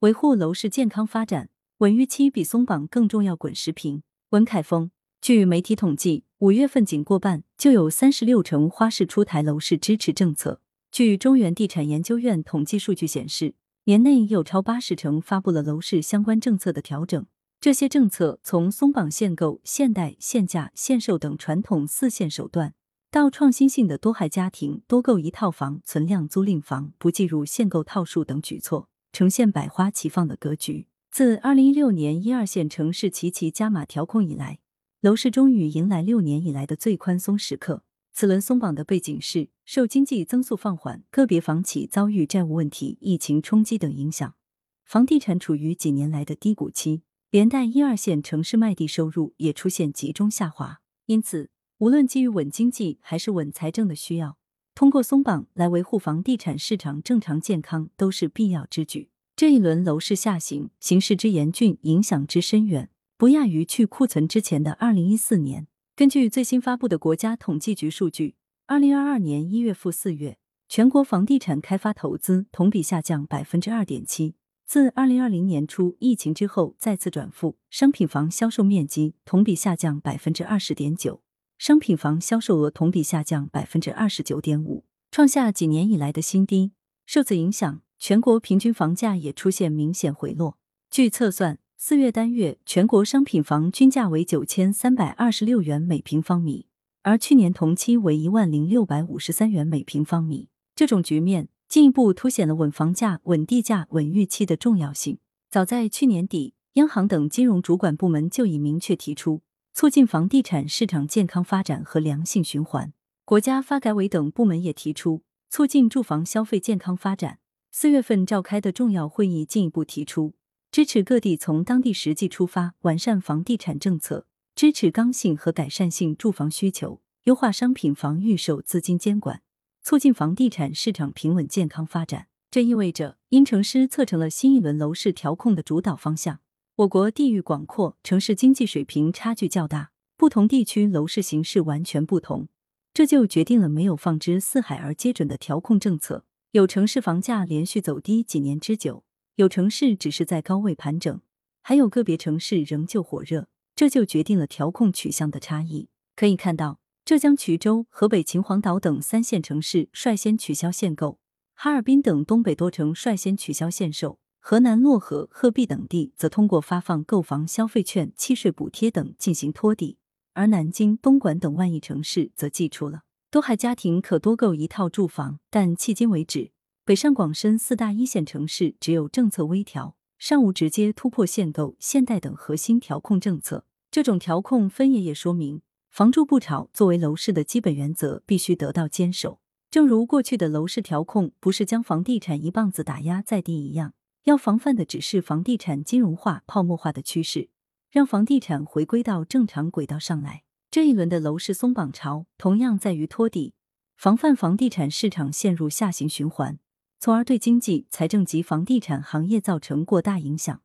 维护楼市健康发展，稳预期比松绑更重要。滚石屏，文凯峰。据媒体统计，五月份仅过半就有三十六城花市出台楼市支持政策。据中原地产研究院统计数据显示，年内有超八十城发布了楼市相关政策的调整。这些政策从松绑限购、限贷、限价、限售等传统四限手段，到创新性的多孩家庭多购一套房、存量租赁房、不计入限购套数等举措，呈现百花齐放的格局。自二零一六年一二线城市齐齐加码调控以来，楼市终于迎来六年以来的最宽松时刻。此轮松绑的背景是受经济增速放缓、个别房企遭遇债务问题、疫情冲击等影响，房地产处于几年来的低谷期，连带一二线城市卖地收入也出现集中下滑。因此，无论基于稳经济还是稳财政的需要，通过松绑来维护房地产市场正常健康都是必要之举。这一轮楼市下行，形势之严峻，影响之深远。不亚于去库存之前的二零一四年。根据最新发布的国家统计局数据，二零二二年一月赴四月，全国房地产开发投资同比下降百分之二点七。自二零二零年初疫情之后再次转负，商品房销售面积同比下降百分之二十点九，商品房销售额同比下降百分之二十九点五，创下几年以来的新低。受此影响，全国平均房价也出现明显回落。据测算。四月单月全国商品房均价为九千三百二十六元每平方米，而去年同期为一万零六百五十三元每平方米。这种局面进一步凸显了稳房价、稳地价、稳预期的重要性。早在去年底，央行等金融主管部门就已明确提出，促进房地产市场健康发展和良性循环。国家发改委等部门也提出，促进住房消费健康发展。四月份召开的重要会议进一步提出。支持各地从当地实际出发，完善房地产政策，支持刚性和改善性住房需求，优化商品房预售资金监管，促进房地产市场平稳健康发展。这意味着，因城施策成了新一轮楼市调控的主导方向。我国地域广阔，城市经济水平差距较大，不同地区楼市形势完全不同，这就决定了没有放之四海而皆准的调控政策。有城市房价连续走低几年之久。有城市只是在高位盘整，还有个别城市仍旧火热，这就决定了调控取向的差异。可以看到，浙江衢州、河北秦皇岛等三线城市率先取消限购，哈尔滨等东北多城率先取消限售，河南漯河、鹤壁等地则通过发放购房消费券、契税补贴等进行托底，而南京、东莞等万亿城市则寄出了多孩家庭可多购一套住房，但迄今为止。北上广深四大一线城市只有政策微调，尚无直接突破限购、限贷等核心调控政策。这种调控分野也说明，房住不炒作为楼市的基本原则必须得到坚守。正如过去的楼市调控不是将房地产一棒子打压在地一样，要防范的只是房地产金融化、泡沫化的趋势，让房地产回归到正常轨道上来。这一轮的楼市松绑潮，同样在于托底，防范房地产市场陷入下行循环。从而对经济、财政及房地产行业造成过大影响，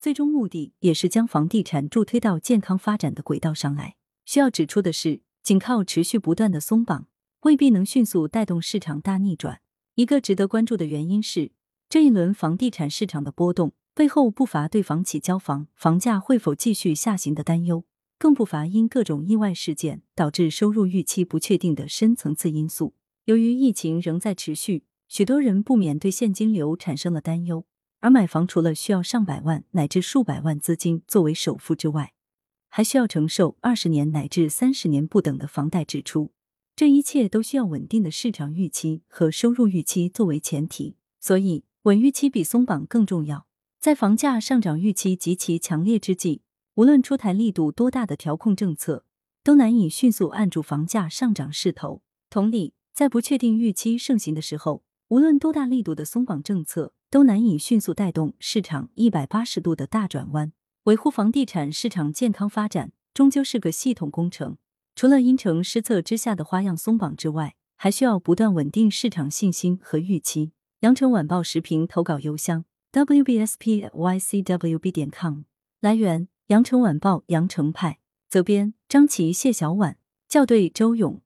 最终目的也是将房地产助推到健康发展的轨道上来。需要指出的是，仅靠持续不断的松绑，未必能迅速带动市场大逆转。一个值得关注的原因是，这一轮房地产市场的波动背后不乏对房企交房、房价会否继续下行的担忧，更不乏因各种意外事件导致收入预期不确定的深层次因素。由于疫情仍在持续。许多人不免对现金流产生了担忧，而买房除了需要上百万乃至数百万资金作为首付之外，还需要承受二十年乃至三十年不等的房贷支出。这一切都需要稳定的市场预期和收入预期作为前提，所以稳预期比松绑更重要。在房价上涨预期极其强烈之际，无论出台力度多大的调控政策，都难以迅速按住房价上涨势头。同理，在不确定预期盛行的时候，无论多大力度的松绑政策，都难以迅速带动市场一百八十度的大转弯。维护房地产市场健康发展，终究是个系统工程。除了因城施策之下的花样松绑之外，还需要不断稳定市场信心和预期。羊城晚报时评投稿邮箱：wbspycwb 点 com。来源：羊城晚报羊城派。责编：张琪、谢小婉。校对：周勇。